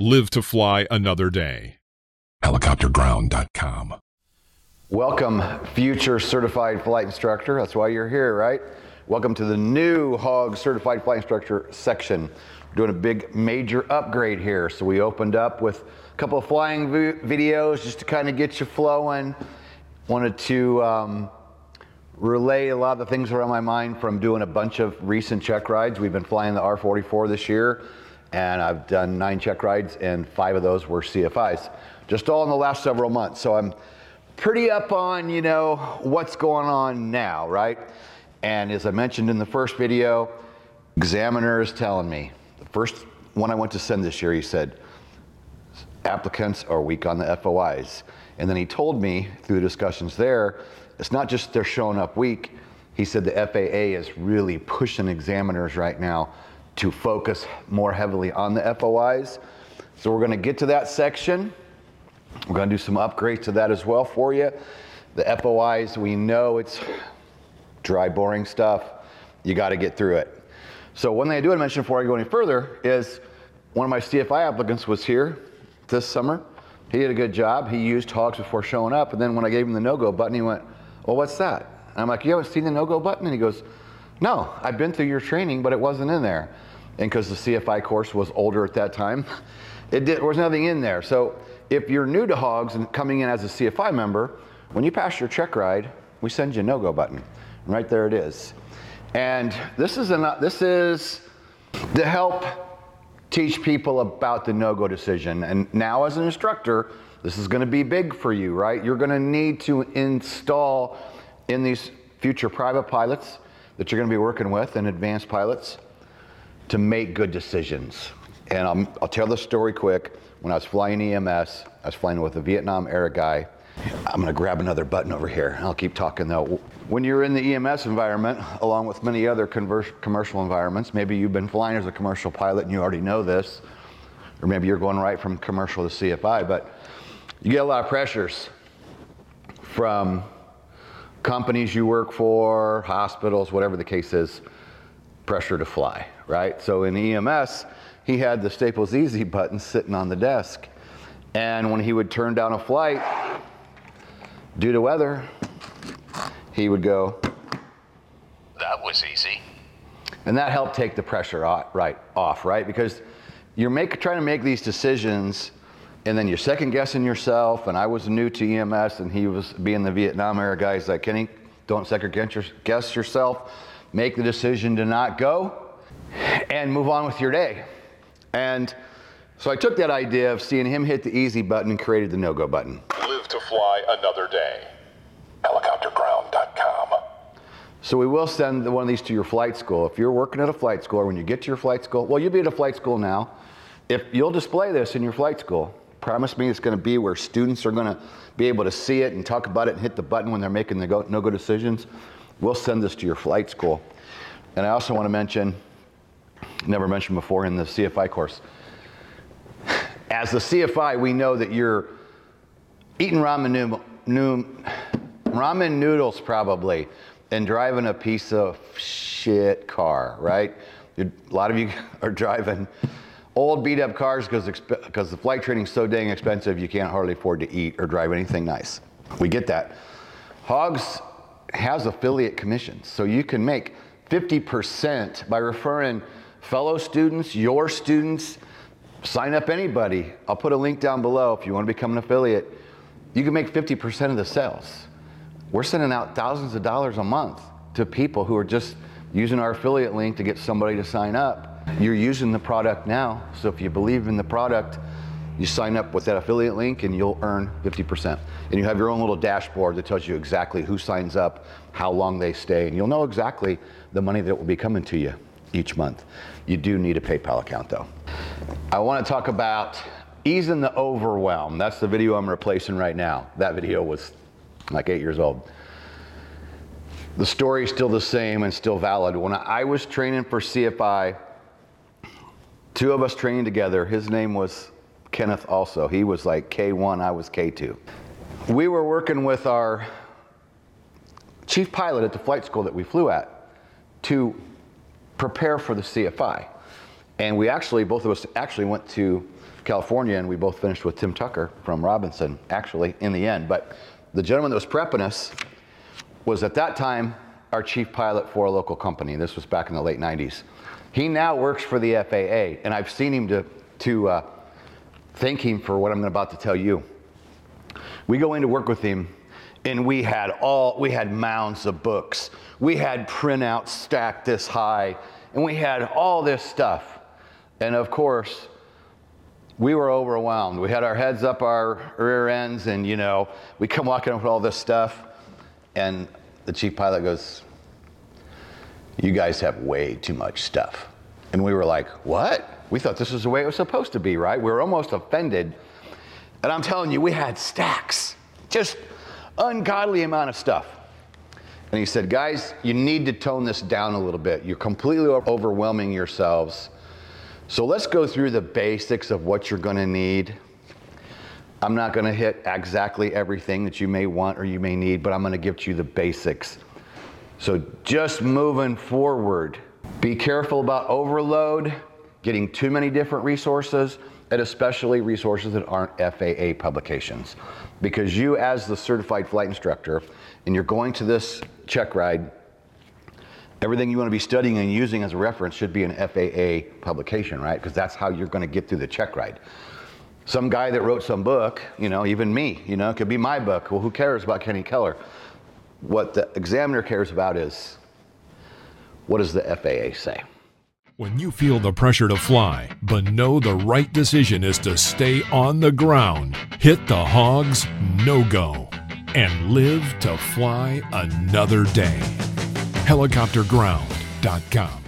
Live to fly another day. Helicopterground.com. Welcome, future certified flight instructor. That's why you're here, right? Welcome to the new Hog Certified Flight Instructor section. We're doing a big major upgrade here. So we opened up with a couple of flying vi- videos just to kind of get you flowing. Wanted to um, relay a lot of the things that are on my mind from doing a bunch of recent check rides. We've been flying the R44 this year, and I've done nine check rides, and five of those were CFIs, just all in the last several months. So I'm pretty up on, you know, what's going on now, right? And as I mentioned in the first video, examiner is telling me, the first one I went to send this year, he said, applicants are weak on the FOIs. And then he told me through the discussions there, it's not just they're showing up weak. He said the FAA is really pushing examiners right now to focus more heavily on the FOIs. So we're going to get to that section. We're going to do some upgrades to that as well for you. The FOIs, we know it's dry, boring stuff. You got to get through it. So one thing I do want to mention before I go any further is one of my CFI applicants was here this summer. He did a good job. He used hogs before showing up. And then when I gave him the no-go button, he went, well, what's that? And I'm like, you haven't seen the no-go button? And he goes, no, I've been through your training, but it wasn't in there. And because the CFI course was older at that time, it did, there was nothing in there. So if you're new to hogs and coming in as a CFI member, when you pass your check ride, we send you a no-go button. And right there it is. And this is, an, this is to help teach people about the no-go decision. And now as an instructor, this is going to be big for you, right? You're going to need to install in these future private pilots that you're going to be working with and advanced pilots to make good decisions. And I'll, I'll tell the story quick. When I was flying EMS, I was flying with a Vietnam era guy. I'm to grab another button over here. I'll keep talking though. When you're in the EMS environment, along with many other commercial environments, maybe you've been flying as a commercial pilot and you already know this, or maybe you're going right from commercial to CFI, but you get a lot of pressures from companies you work for, hospitals, whatever the case is, pressure to fly, right? So in EMS, he had the Staples Easy button sitting on the desk. And when he would turn down a flight, due to weather, he would go, That was easy. and that helped take the pressure off, right off, right? Because you're make, trying to make these decisions, and then you're second guessing yourself. And I was new to EMS, and he was being the Vietnam era guy. He's like, Kenny, don't second guess your- guess yourself. Make the decision to not go, and move on with your day. And so I took that idea of seeing him hit the easy button and created the no-go button. Live to fly another day. Helicopterground.com. So we will send one of these to your flight school. If you're working at a flight school, or when you get to your flight school, well, you'll be at a flight school now. If you'll display this in your flight school, promise me it's going to be where students are going to be able to see it and talk about it and hit the button when they're making the go, no-go decisions. We'll send this to your flight school. And I also want to mention, never mentioned before in the CFI course, as the CFI, we know that you're eating ramen, ramen noodles probably and driving a piece of shit car, right? You're, a lot of you are driving old beat up cars because because the flight training's so dang expensive you can't hardly afford to eat or drive anything nice. We get that. Hogs has affiliate commissions, so you can make 50% by referring fellow students, your students, sign up anybody. I'll put a link down below if you want to become an affiliate. You can make 50% of the sales. We're sending out thousands of dollars a month to people who are just using our affiliate link to get somebody to sign up. You're using the product now, so if you believe in the product, you sign up with that affiliate link and you'll earn 50%. And you have your own little dashboard that tells you exactly who signs up, how long they stay, and you'll know exactly the money that will be coming to you each month. You do need a PayPal account though. I want to talk about easing the overwhelm. That's the video I'm replacing right now. That video was like eight years old. The story is still the same and still valid. When I was training for CFI, two of us training together, his name was Kenneth also. He was like K1, I was K2. We were working with our chief pilot at the flight school that we flew at to prepare for the CFI. And we actually, both of us actually went to California and we both finished with Tim Tucker from Robinson, actually, in the end. But the gentleman that was prepping us was at that time our chief pilot for a local company. This was back in the late 90s. He now works for the FAA, and I've seen him to, to uh, thank him for what I'm about to tell you. We go in to work with him, and we had all we had mounds of books. We had printouts stacked this high, and we had all this stuff. And of course, we were overwhelmed. We had our heads up our rear ends, and you know, we come walking up with all this stuff, and the chief pilot goes, You guys have way too much stuff. And we were like, What? We thought this was the way it was supposed to be, right? We were almost offended. And I'm telling you, we had stacks, just ungodly amount of stuff. And he said, Guys, you need to tone this down a little bit. You're completely overwhelming yourselves. So let's go through the basics of what you're going to need. I'm not going to hit exactly everything that you may want or you may need, but I'm going to give you the basics. So just moving forward, be careful about overload, getting too many different resources, and especially resources that aren't FAA publications. Because you, as the certified flight instructor, and you're going to this check ride, everything you want to be studying and using as a reference should be an FAA publication, right? Because that's how you're going to get through the check ride. Some guy that wrote some book, you know, even me, you know, it could be my book. Well, who cares about Kenny Keller? What the examiner cares about is what does the FAA say? When you feel the pressure to fly, but know the right decision is to stay on the ground, hit the hogs no go and live to fly another day. Helicopterground.com